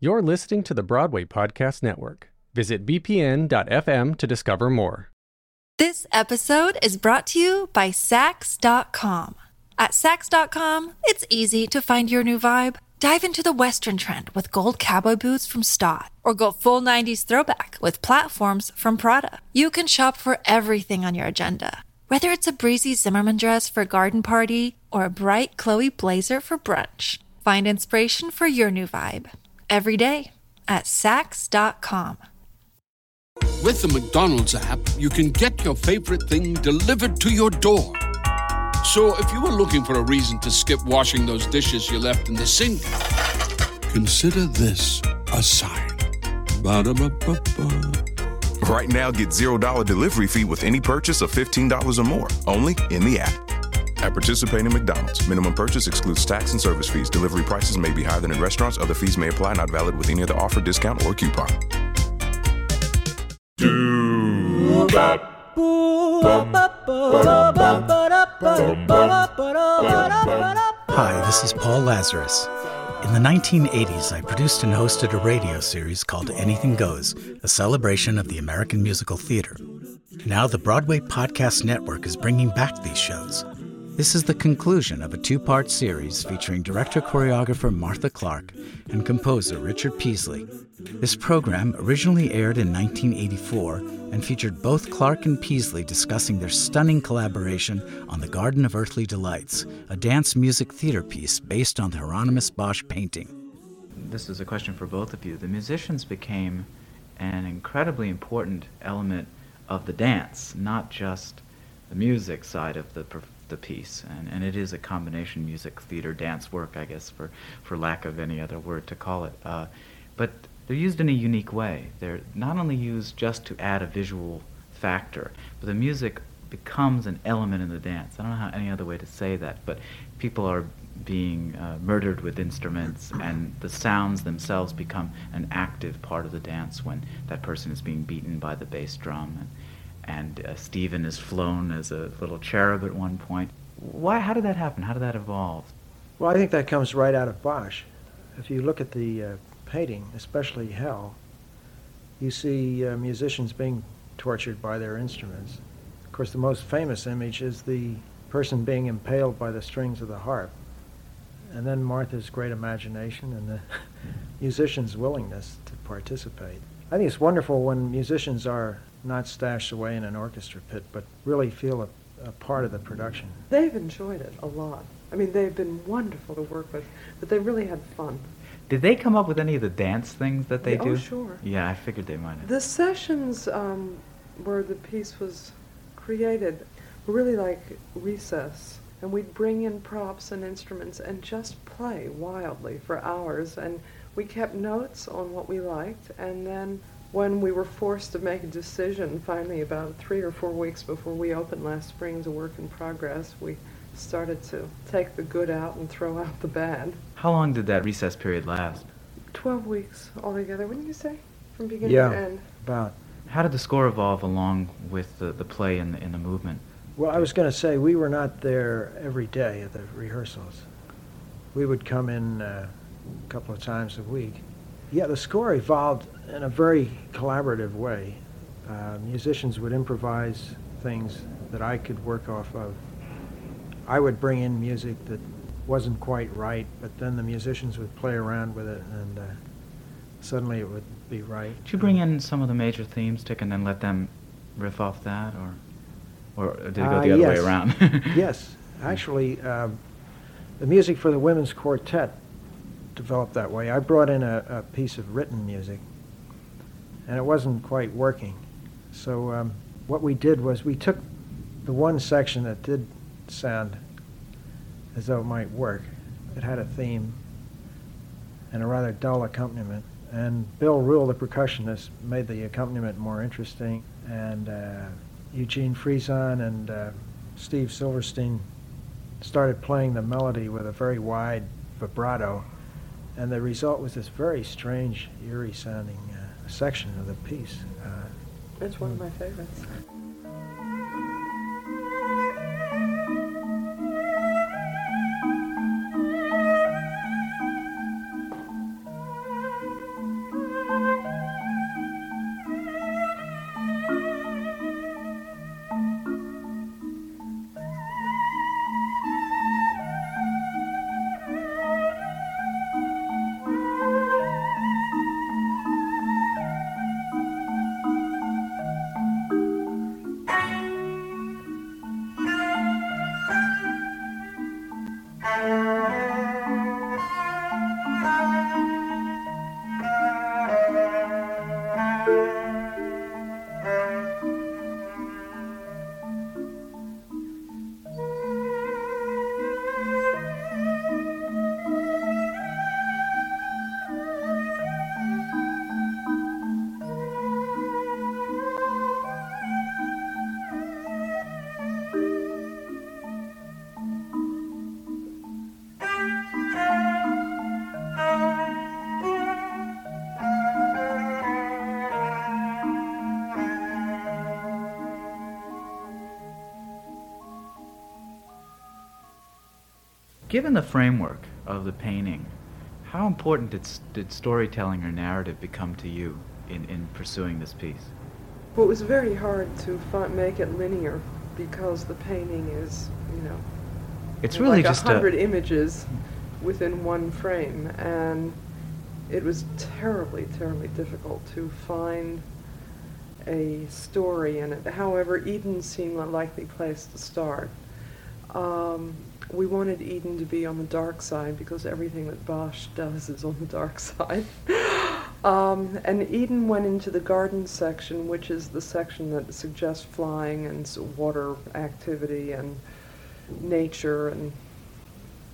You're listening to the Broadway Podcast Network. Visit bpn.fm to discover more. This episode is brought to you by Saks.com. At Saks.com, it's easy to find your new vibe. Dive into the Western trend with gold cowboy boots from Staud, or go full 90s throwback with platforms from Prada. You can shop for everything on your agenda, whether it's a breezy Zimmermann dress for a garden party or a bright Chloe blazer for brunch. Find inspiration for your new vibe every day at Saks.com. With the McDonald's app, you can get your favorite thing delivered to your door. So if you were looking for a reason to skip washing those dishes you left in the sink, consider this a sign. Ba-da-ba-ba-ba. Right now, get $0 delivery fee with any purchase of $15 or more, only in the app. At participating McDonald's, minimum purchase excludes tax and service fees. Delivery prices may be higher than in restaurants. Other fees may apply, not valid with any other offer, discount, or coupon. Hi, this is Paul Lazarus. In the 1980s, I produced and hosted a radio series called Anything Goes, a celebration of the American musical theater. Now, the Broadway Podcast Network is bringing back these shows. This is the conclusion of a two part series featuring director choreographer Martha Clarke and composer Richard Peaslee. This program originally aired in 1984 and featured both Clarke and Peaslee discussing their stunning collaboration on The Garden of Earthly Delights, a dance music theater piece based on the Hieronymus Bosch painting. This is a question for both of you. The musicians became an incredibly important element of the dance, not just the music side of the performance the piece, and, and it is a combination music, theater, dance work, I guess, for, for lack of any other word to call it. Uh, but they're used in a unique way. They're not only used just to add a visual factor, but the music becomes an element in the dance. I don't know how any other way to say that, but people are being uh, murdered with instruments, and the sounds themselves become an active part of the dance when that person is being beaten by the bass drum. And, and uh, Steven is flown as a little cherub at one point. Why? How did that happen? How did that evolve? Well, I think that comes right out of Bosch. If you look at the uh, painting, especially Hell, you see uh, musicians being tortured by their instruments. Of course, the most famous image is the person being impaled by the strings of the harp. And then Martha's great imagination and the musician's willingness to participate. I think it's wonderful when musicians are not stashed away in an orchestra pit, but really feel a, a part of the production. They've enjoyed it a lot. I mean, they've been wonderful to work with, but they really had fun. Did they come up with any of the dance things that they Yeah, do? oh, sure. Yeah, I figured they might have. The sessions um, where the piece was created were really like recess, and we'd bring in props and instruments and just play wildly for hours. And we kept notes on what we liked, and then when we were forced to make a decision, finally about three or four weeks before we opened last spring as a work in progress, we started to take the good out and throw out the bad. How long did that recess period last? Twelve weeks altogether, wouldn't you say, from beginning Yeah. to end? About. How did the score evolve along with the, the play and the, and the movement? Well, I was going to say we were not there every day at the rehearsals. We would come in uh, a couple of times a week. Yeah, the score evolved in a very collaborative way. Uh, musicians would improvise things that I could work off of. I would bring in music that wasn't quite right, but then the musicians would play around with it, and uh, suddenly it would be right. Did you bring in some of the major themes, Dick, and then let them riff off that, or, or did it go Uh, the other way around? yes, actually, uh, the music for the women's quartet developed that way. I brought in a, a piece of written music, and it wasn't quite working. So um, what we did was we took the one section that did sound as though it might work. It had a theme and a rather dull accompaniment. And Bill Ruhl, the percussionist, made the accompaniment more interesting. And uh, Eugene Friesen and uh, Steve Silverstein started playing the melody with a very wide vibrato. And the result was this very strange, eerie sounding uh, section of the piece. Uh, It's one of my favorites. Given the framework of the painting, how important did, did storytelling or narrative become to you in, in pursuing this piece? Well, it was very hard to fi- make it linear because the painting is, you know, it's really like just a hundred images within one frame, and it was terribly, terribly difficult to find a story in it. However, Eden seemed a likely place to start. Um, we wanted Eden to be on the dark side because everything that Bosch does is on the dark side. um, and Eden went into the garden section, which is the section that suggests flying and water activity and nature and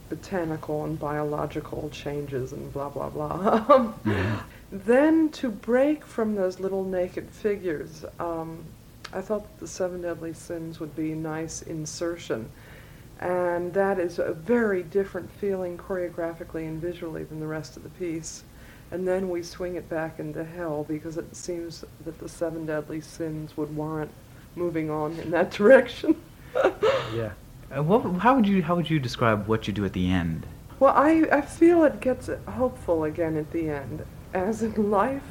botanical and biological changes and blah blah blah. mm-hmm. Then to break from those little naked figures, um, I thought the Seven Deadly Sins would be a nice insertion. And that is a very different feeling choreographically and visually than the rest of the piece. And then we swing it back into hell because it seems that the Seven Deadly Sins would warrant moving on in that direction. yeah. Uh, what, how would you how would you describe what you do at the end? Well, I, I feel it gets hopeful again at the end, as in life,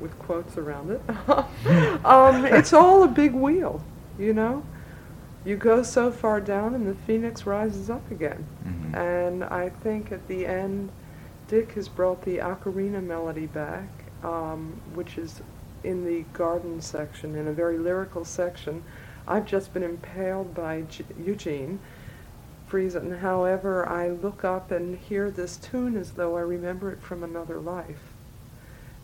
with quotes around it. um, it's all a big wheel, you know. You go so far down, and the phoenix rises up again. Mm-hmm. And I think at the end, Dick has brought the ocarina melody back, um, which is in the garden section, in a very lyrical section I've just been impaled by G- Eugene Friesen. However, I look up and hear this tune as though I remember it from another life.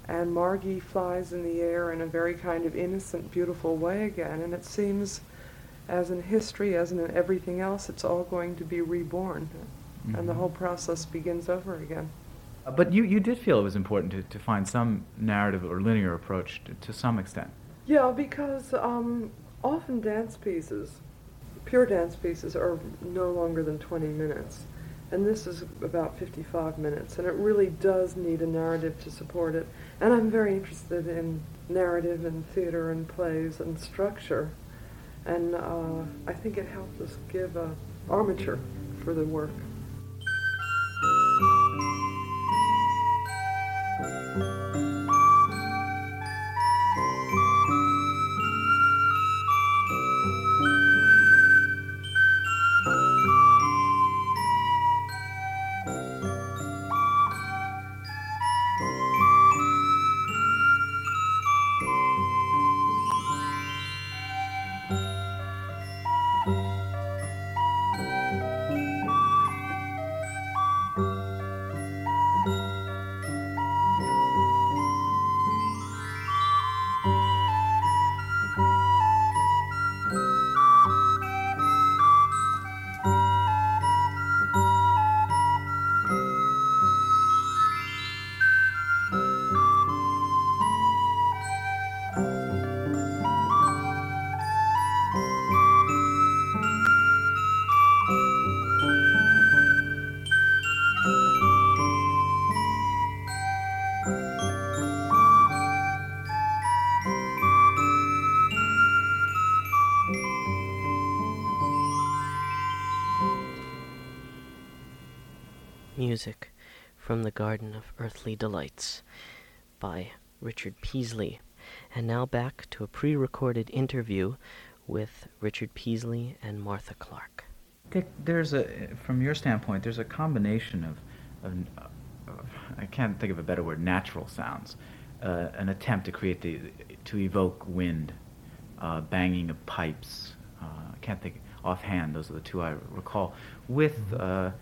And Margie flies in the air in a very kind of innocent, beautiful way again, and it seems, as in history, as in everything else, it's all going to be reborn, mm-hmm. and the mm-hmm. whole process begins over again. Uh, but you, you did feel it was important to, to find some narrative or linear approach to, to some extent. Yeah, because um, often dance pieces, pure dance pieces, are no longer than 20 minutes. And this is about 55 minutes, and it really does need a narrative to support it. And I'm very interested in narrative and theater and plays and structure. And uh, I think it helped us give a armature for the work. Music from the Garden of Earthly Delights by Richard Peaslee. And now back to a pre recorded interview with Richard Peaslee and Martha Clarke. There's a, from your standpoint, there's a combination of, of, of I can't think of a better word, natural sounds. Uh, an attempt to create the, to evoke wind, uh, banging of pipes. Uh, I can't think offhand, those are the two I recall, with uh,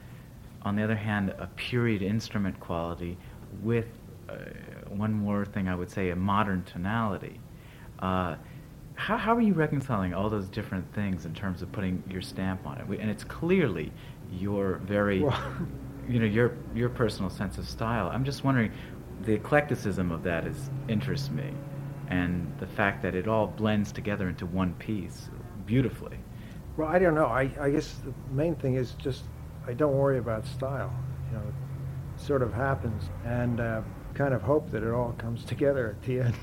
on the other hand, a period instrument quality with uh, one more thing I would say, a modern tonality. Uh, how, how are you reconciling all those different things in terms of putting your stamp on it? And it's clearly your very, well, you know, your your personal sense of style. I'm just wondering, the eclecticism of that is interests me, and the fact that it all blends together into one piece beautifully. Well, I don't know. I, I guess the main thing is just I don't worry about style. You know, it sort of happens, and uh, kind of hope that it all comes together at the end.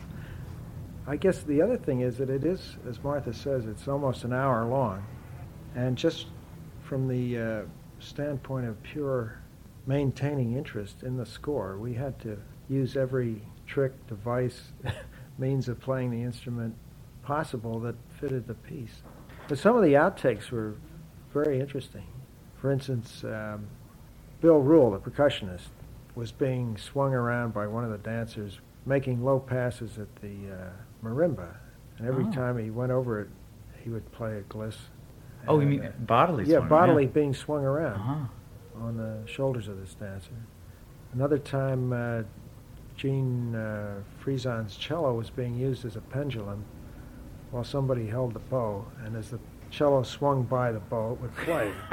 I guess the other thing is that it is, as Martha says, it's almost an hour long, and just from the uh, standpoint of pure maintaining interest in the score. We had to use every trick, device, means of playing the instrument possible that fitted the piece. But some of the outtakes were very interesting. For instance, um, Bill Ruhl, the percussionist, was being swung around by one of the dancers, making low passes at the uh, marimba. And every Oh. time he went over it, he would play a gliss. Oh, you mean uh, bodily Yeah, bodily being swung around Uh-huh. on the shoulders of this dancer. Another time, uh, Gene uh, Friesen's cello was being used as a pendulum while somebody held the bow, and as the cello swung by the boat it would play.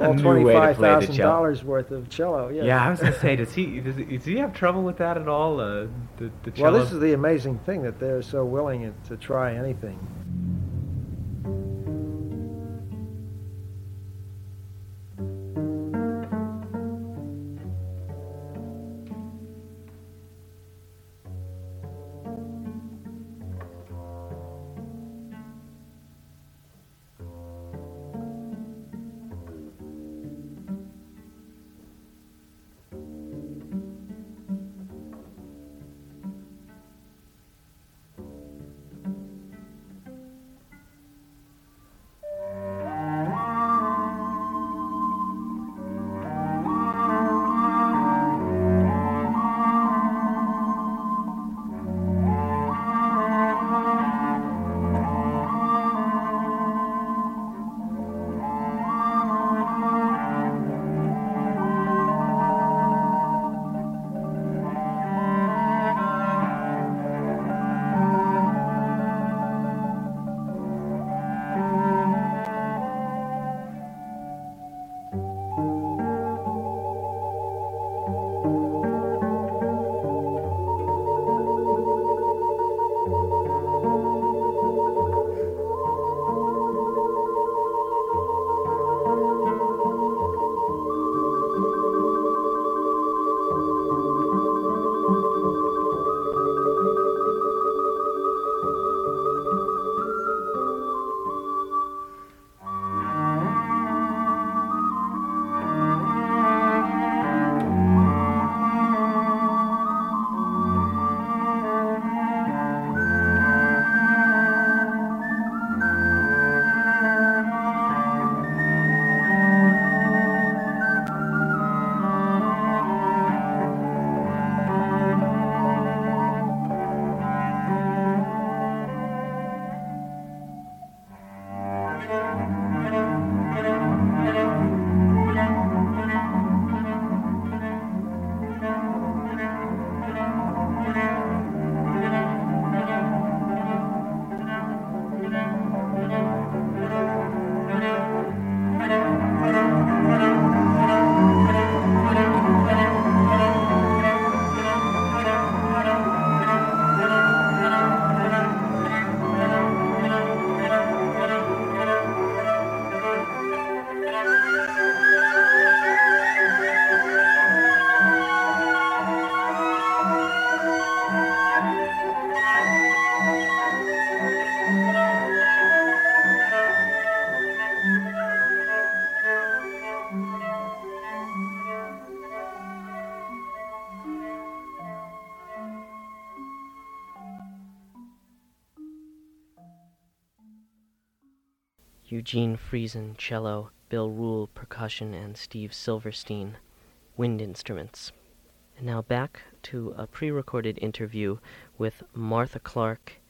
All New way to play the twenty-five thousand dollars worth of cello. Yeah. Yeah, I was gonna say, does he does he, does he have trouble with that at all? Uh, the the Well, this is the amazing thing that they're so willing to try anything. Eugene Friesen, cello, Bill Ruhl, percussion, and Steve Silverstein, wind instruments. And now back to a pre recorded interview with Martha Clarke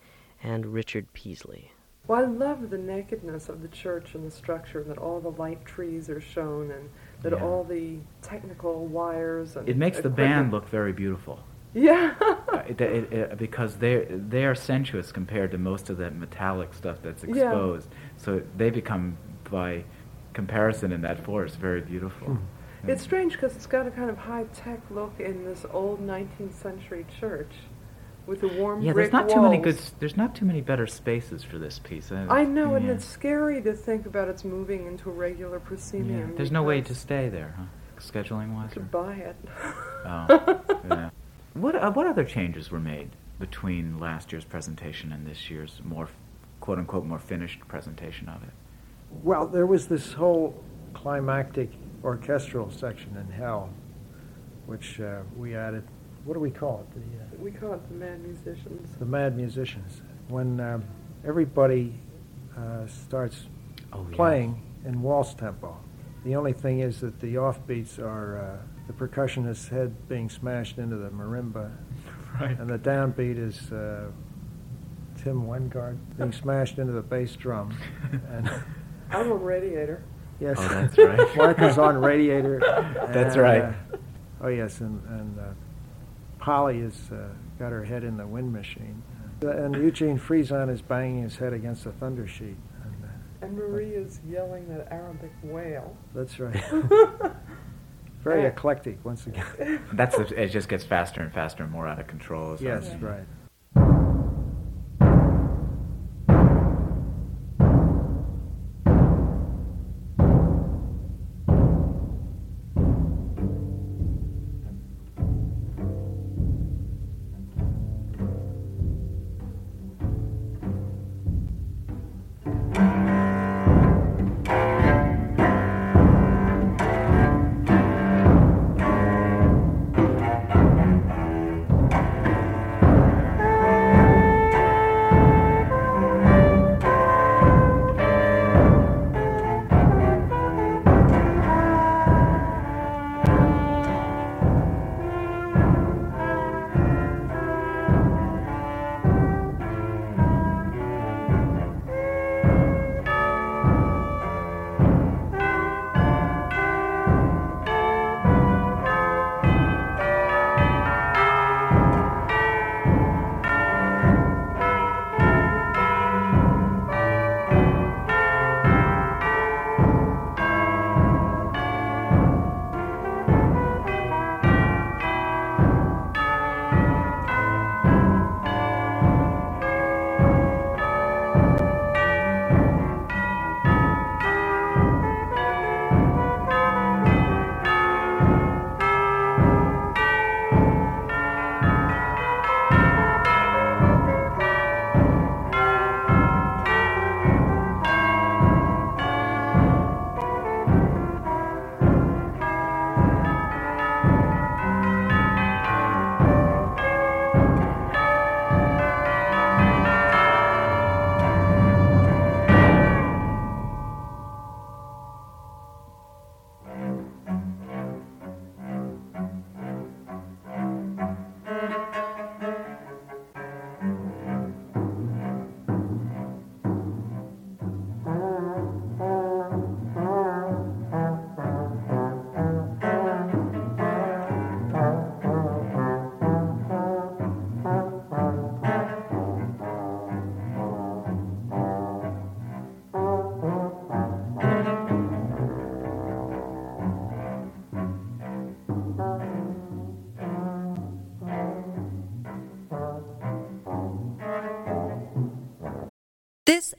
and Richard Peaslee. Well, I love the nakedness of the church and the structure, that all the light trees are shown, and that Yeah. all the technical wires and It makes the band look very beautiful. Yeah. Uh, it, it, it, because they they are sensuous compared to most of that metallic stuff that's Yeah. exposed. So they become, by comparison in that forest, very beautiful. Hmm. It's strange because it's got a kind of high tech look in this old 19th century church with the warm Yeah, brick there's not too many good. There's not too many better spaces for this piece. Uh, I know, and it's scary to think about it's moving into a regular Yeah. proscenium. There's no way to stay there, huh? Scheduling wise. could buy it. Oh, yeah. What uh, what other changes were made between last year's presentation and this year's more, quote unquote, more finished presentation of it? Well, there was this whole climactic orchestral section in Hell, which uh, we added. What do we call it? The, uh, We call it the Mad Musicians. the Mad Musicians. When um, everybody uh, starts Oh, yeah. playing in waltz tempo. The only thing is that the offbeats are uh, the percussionist's head being smashed into the marimba, Right. and the downbeat is uh, Tim Wengerd being smashed into the bass drum. And I'm on Radiator. yes, Oh, that's right. Martha's on Radiator. That's and, right. uh, oh yes, and, and uh, Polly has uh, got her head in the wind machine, and Eugene Friesen is banging his head against the thunder sheet. And, uh, And Marie is yelling that Arabic wail. That's right. Very eclectic once again. That's it. Just gets faster and faster and more out of control. as yes, I'm- right.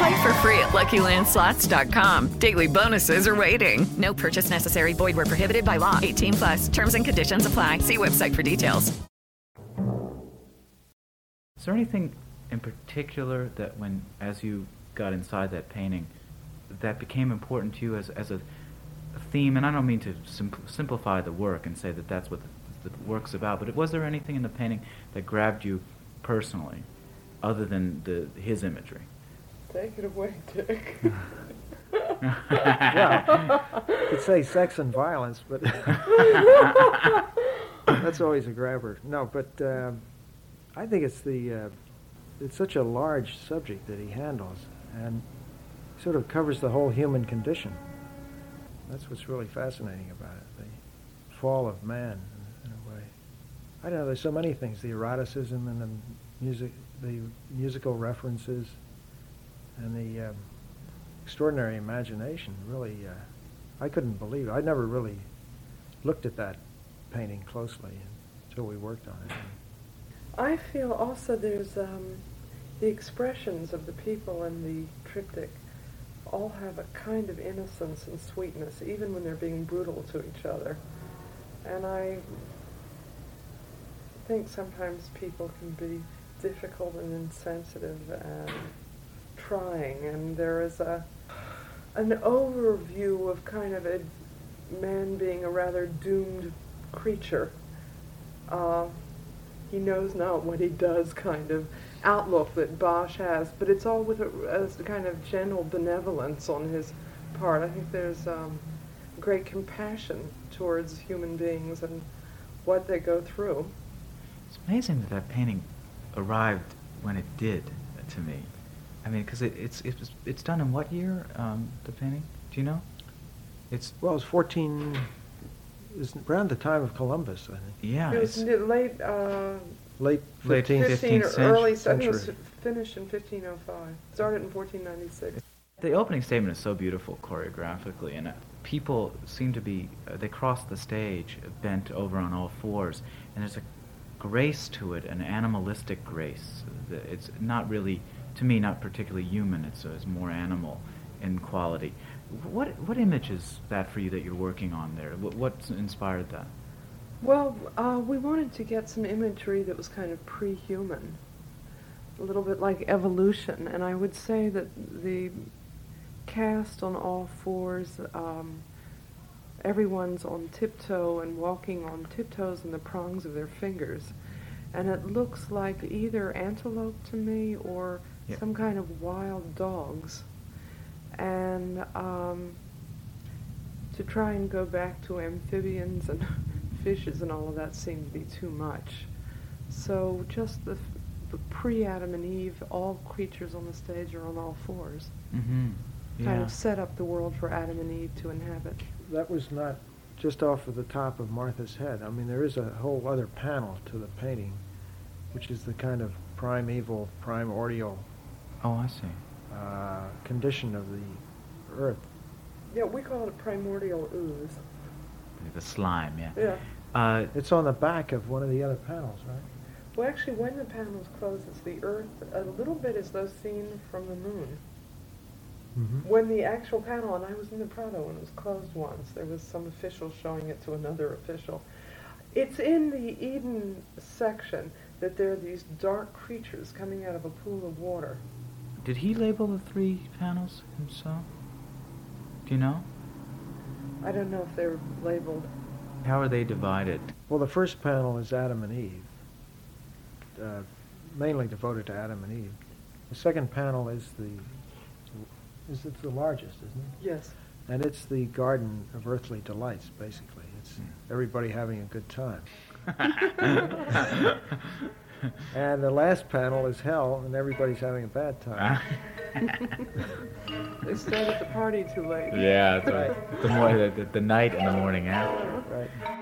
Play for free at LuckyLandSlots.com. Daily bonuses are waiting. No purchase necessary. Void where prohibited by law. 18 plus. Terms and conditions apply. See website for details. Is there anything in particular that when, as you got inside that painting, that became important to you as, as a, a theme? And I don't mean to simpl- simplify the work and say that that's what the, the work's about, but was there anything in the painting that grabbed you personally, other than the his imagery? Take it away, Dick. well, could say sex and violence, but that's always a grabber. No, but um, I think it's the uh, it's such a large subject that he handles, and sort of covers the whole human condition. That's what's really fascinating about it, the fall of man, in, in a way. I don't know. There's so many things: the eroticism and the music, the musical references, and the um, extraordinary imagination. Really, uh, I couldn't believe it. I never really looked at that painting closely until we worked on it. I feel also there's um, the expressions of the people in the triptych all have a kind of innocence and sweetness, even when they're being brutal to each other. And I think sometimes people can be difficult and insensitive and trying, and there is a an overview of kind of a man being a rather doomed creature. Uh, he knows not what he does kind of outlook that Bosch has, but it's all with a, a kind of gentle benevolence on his part. I think there's um, great compassion towards human beings and what they go through. It's amazing that that painting arrived when it did to me. I mean, because it, it's, it's it's done in what year? Um, the painting? Do you know? It's well, it's 14. It's around the time of Columbus, I think. Yeah, it was n- late. Uh, late Late 15th, 15 or 15th early. I think it century. was finished in 1505. Started in 1496. The opening statement is so beautiful choreographically, and uh, people seem to be, uh, they cross the stage bent over on all fours, and there's a grace to it, an animalistic grace. It's not really, to me, not particularly human, it's, uh, it's more animal in quality. What, what image is that for you that you're working on there? What, what inspired that? Well, uh, we wanted to get some imagery that was kind of pre-human, a little bit like evolution, and I would say that the cast on all fours, um, everyone's on tiptoe and walking on tiptoes in the prongs of their fingers, and it looks like either antelope to me or Yeah. some kind of wild dogs, and um, to try and go back to amphibians and fishes and all of that seemed to be too much. So just the, the pre-Adam and Eve, all creatures on the stage are on all fours. Mm-hmm. Kind of set up the world for Adam and Eve to inhabit. That was not just off of the top of Martha's head. I mean, there is a whole other panel to the painting, which is the kind of primeval, primordial Oh, I see. uh, condition of the earth. Yeah, we call it primordial ooze. The slime, yeah. Yeah. Uh, It's on the back of one of the other panels, right? Well, actually, when the panels close, it's the Earth a little bit as though seen from the moon. Mm-hmm. When the actual panel, and I was in the Prado when it was closed once, there was some official showing it to another official. It's in the Eden section that there are these dark creatures coming out of a pool of water. Did he label the three panels himself? Do you know? I don't know if they're labeled. How are they divided? Well, the first panel is Adam and Eve, uh, mainly devoted to Adam and Eve. The second panel is the is it the largest, isn't it? Yes. And it's the Garden of Earthly Delights, basically. It's everybody having a good time. and the last panel is Hell, and everybody's having a bad time. Ah. They stayed at the party too late. Yeah, that's right. The, more, the, the, the night and the morning after. right.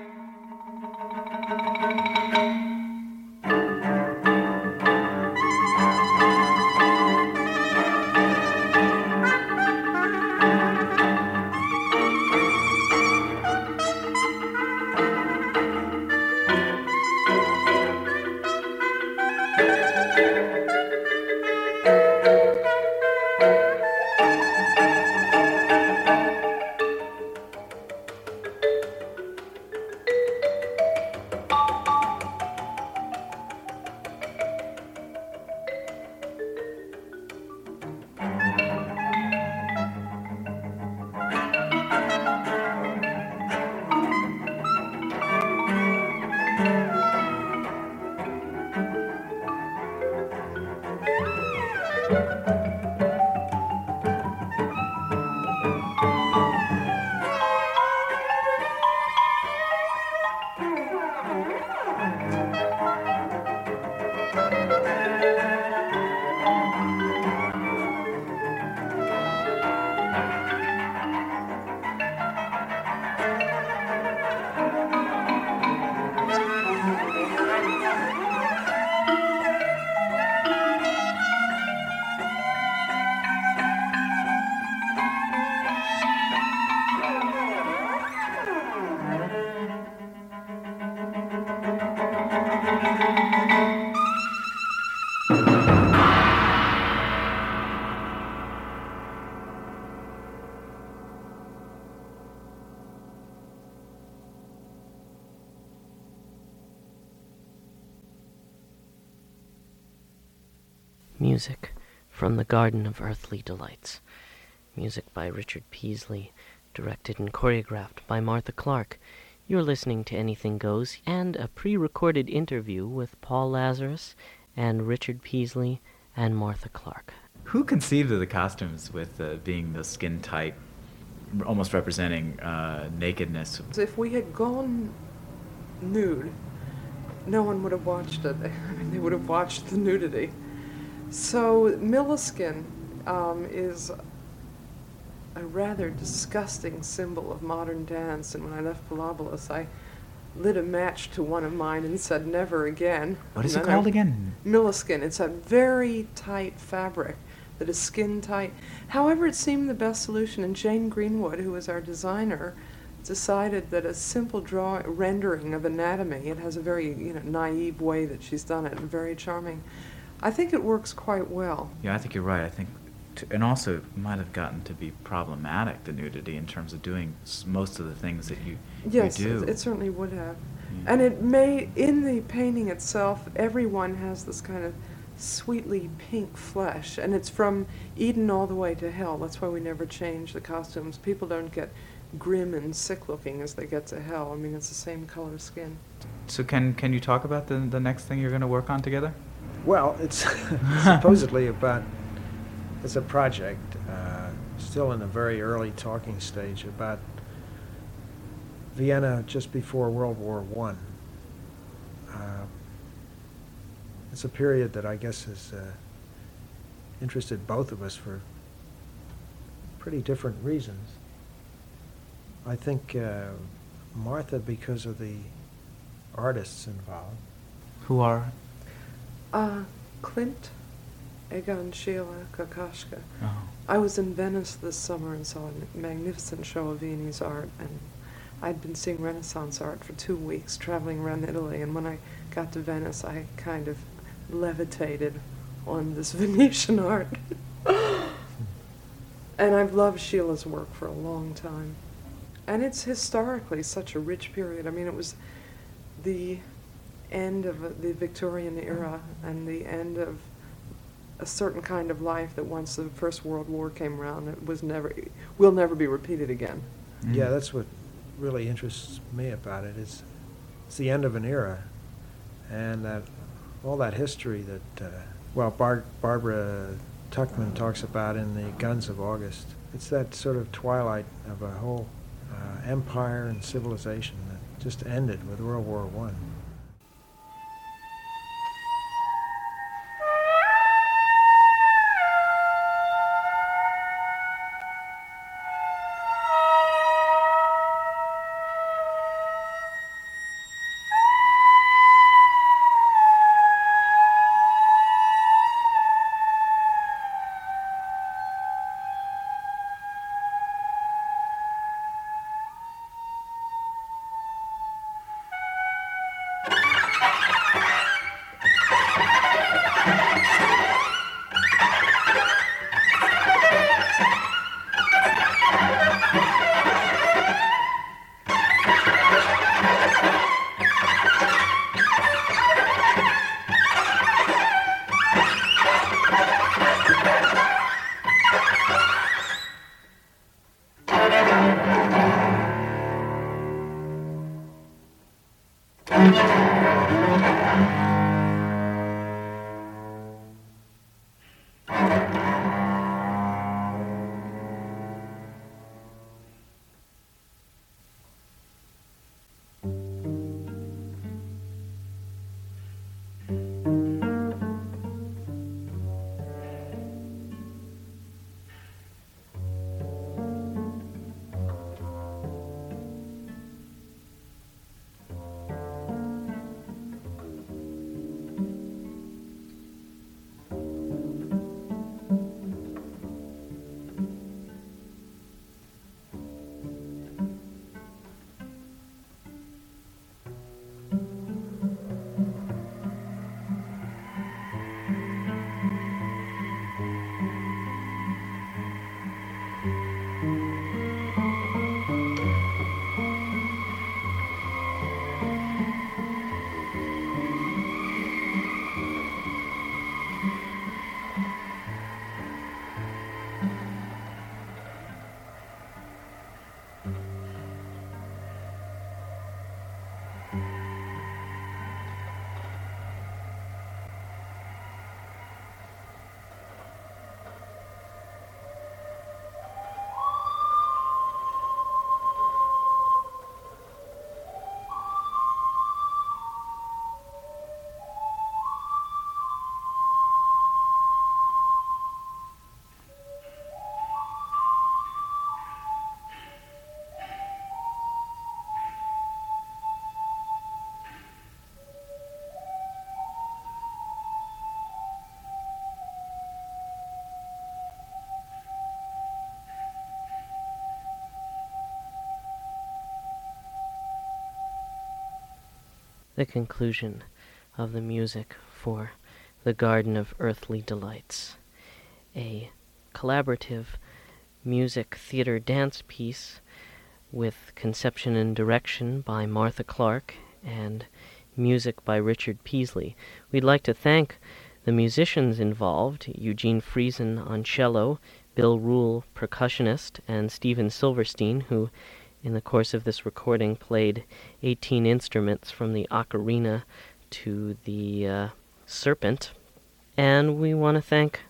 Music from the Garden of Earthly Delights. Music by Richard Peaslee, directed and choreographed by Martha Clarke. You're listening to Anything Goes and a pre recorded interview with Paul Lazarus and Richard Peaslee and Martha Clarke. Who conceived of the costumes with uh, being the skin tight, almost representing uh, nakedness? If we had gone nude, no one would have watched it. I mean, they would have watched the nudity. So Milliskin um, is a rather disgusting symbol of modern dance. And when I left Pilobolus, I lit a match to one of mine and said, "Never again." What is it then I- called again? Milliskin. It's a very tight fabric that is skin tight. However, it seemed the best solution, and Jane Greenwood, who is our designer, decided that a simple draw rendering of anatomy. It has a very you know naive way that she's done it, and very charming. I think it works quite well. Yeah, I think you're right. I think, t and also it might have gotten to be problematic the nudity in terms of doing most of the things that you Yes, you do. it, it certainly would have. And it may, in the painting itself, everyone has this kind of sweetly pink flesh, and it's from Eden all the way to hell. That's why we never change the costumes. People don't get grim and sick looking as they get to hell. I mean, it's the same color skin. So can can you talk about the the next thing you're going to work on together? Well, it's supposedly about, it's a project, uh, still in the very early talking stage, about Vienna just before World War One. Uh, it's a period that I guess has uh, interested both of us for pretty different reasons. I think uh, Martha because of the artists involved. Who are? Uh, Klimt, Egon Schiele, Kokoschka. Oh. I was in Venice this summer and saw a magnificent show of Viennese art, and I'd been seeing Renaissance art for two weeks, traveling around Italy, and when I got to Venice, I kind of levitated on this Venetian art. and I've loved Schiele's work for a long time. And it's historically such a rich period. I mean, it was the end of the Victorian era and the end of a certain kind of life that once the First World War came around, it was never, will never be repeated again. Yeah, that's what really interests me about it. it. Is it's the end of an era, and that all that history that uh, well, Bar- Barbara Tuchman talks about in the Guns of August. It's that sort of twilight of a whole uh, empire and civilization that just ended with World War One. The conclusion of the music for The Garden of Earthly Delights, a collaborative music theater dance piece with conception and direction by Martha Clarke and music by Richard Peaslee. We'd like to thank the musicians involved Eugene Friesen on cello, Bill Ruhl, percussionist, and Steven Silverstein, who, in the course of this recording, played 18 instruments from the ocarina to the uh, serpent. And we want to thank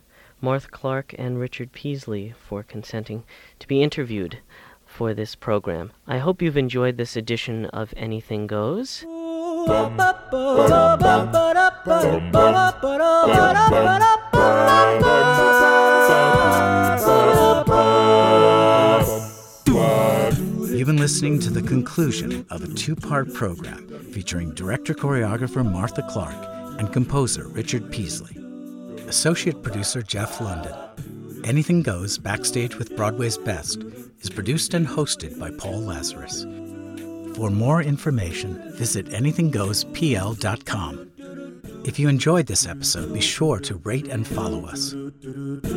Martha Clarke and Richard Peaslee for consenting to be interviewed for this program. I hope you've enjoyed this edition of Anything Goes. You've been listening to the conclusion of a two part program featuring director choreographer Martha Clarke and composer Richard Peaslee. Associate producer Jeff Lunden. Anything Goes Backstage with Broadway's Best is produced and hosted by Paul Lazarus. For more information, visit anythinggoespl.com. If you enjoyed this episode, be sure to rate and follow us.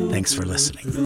Thanks for listening.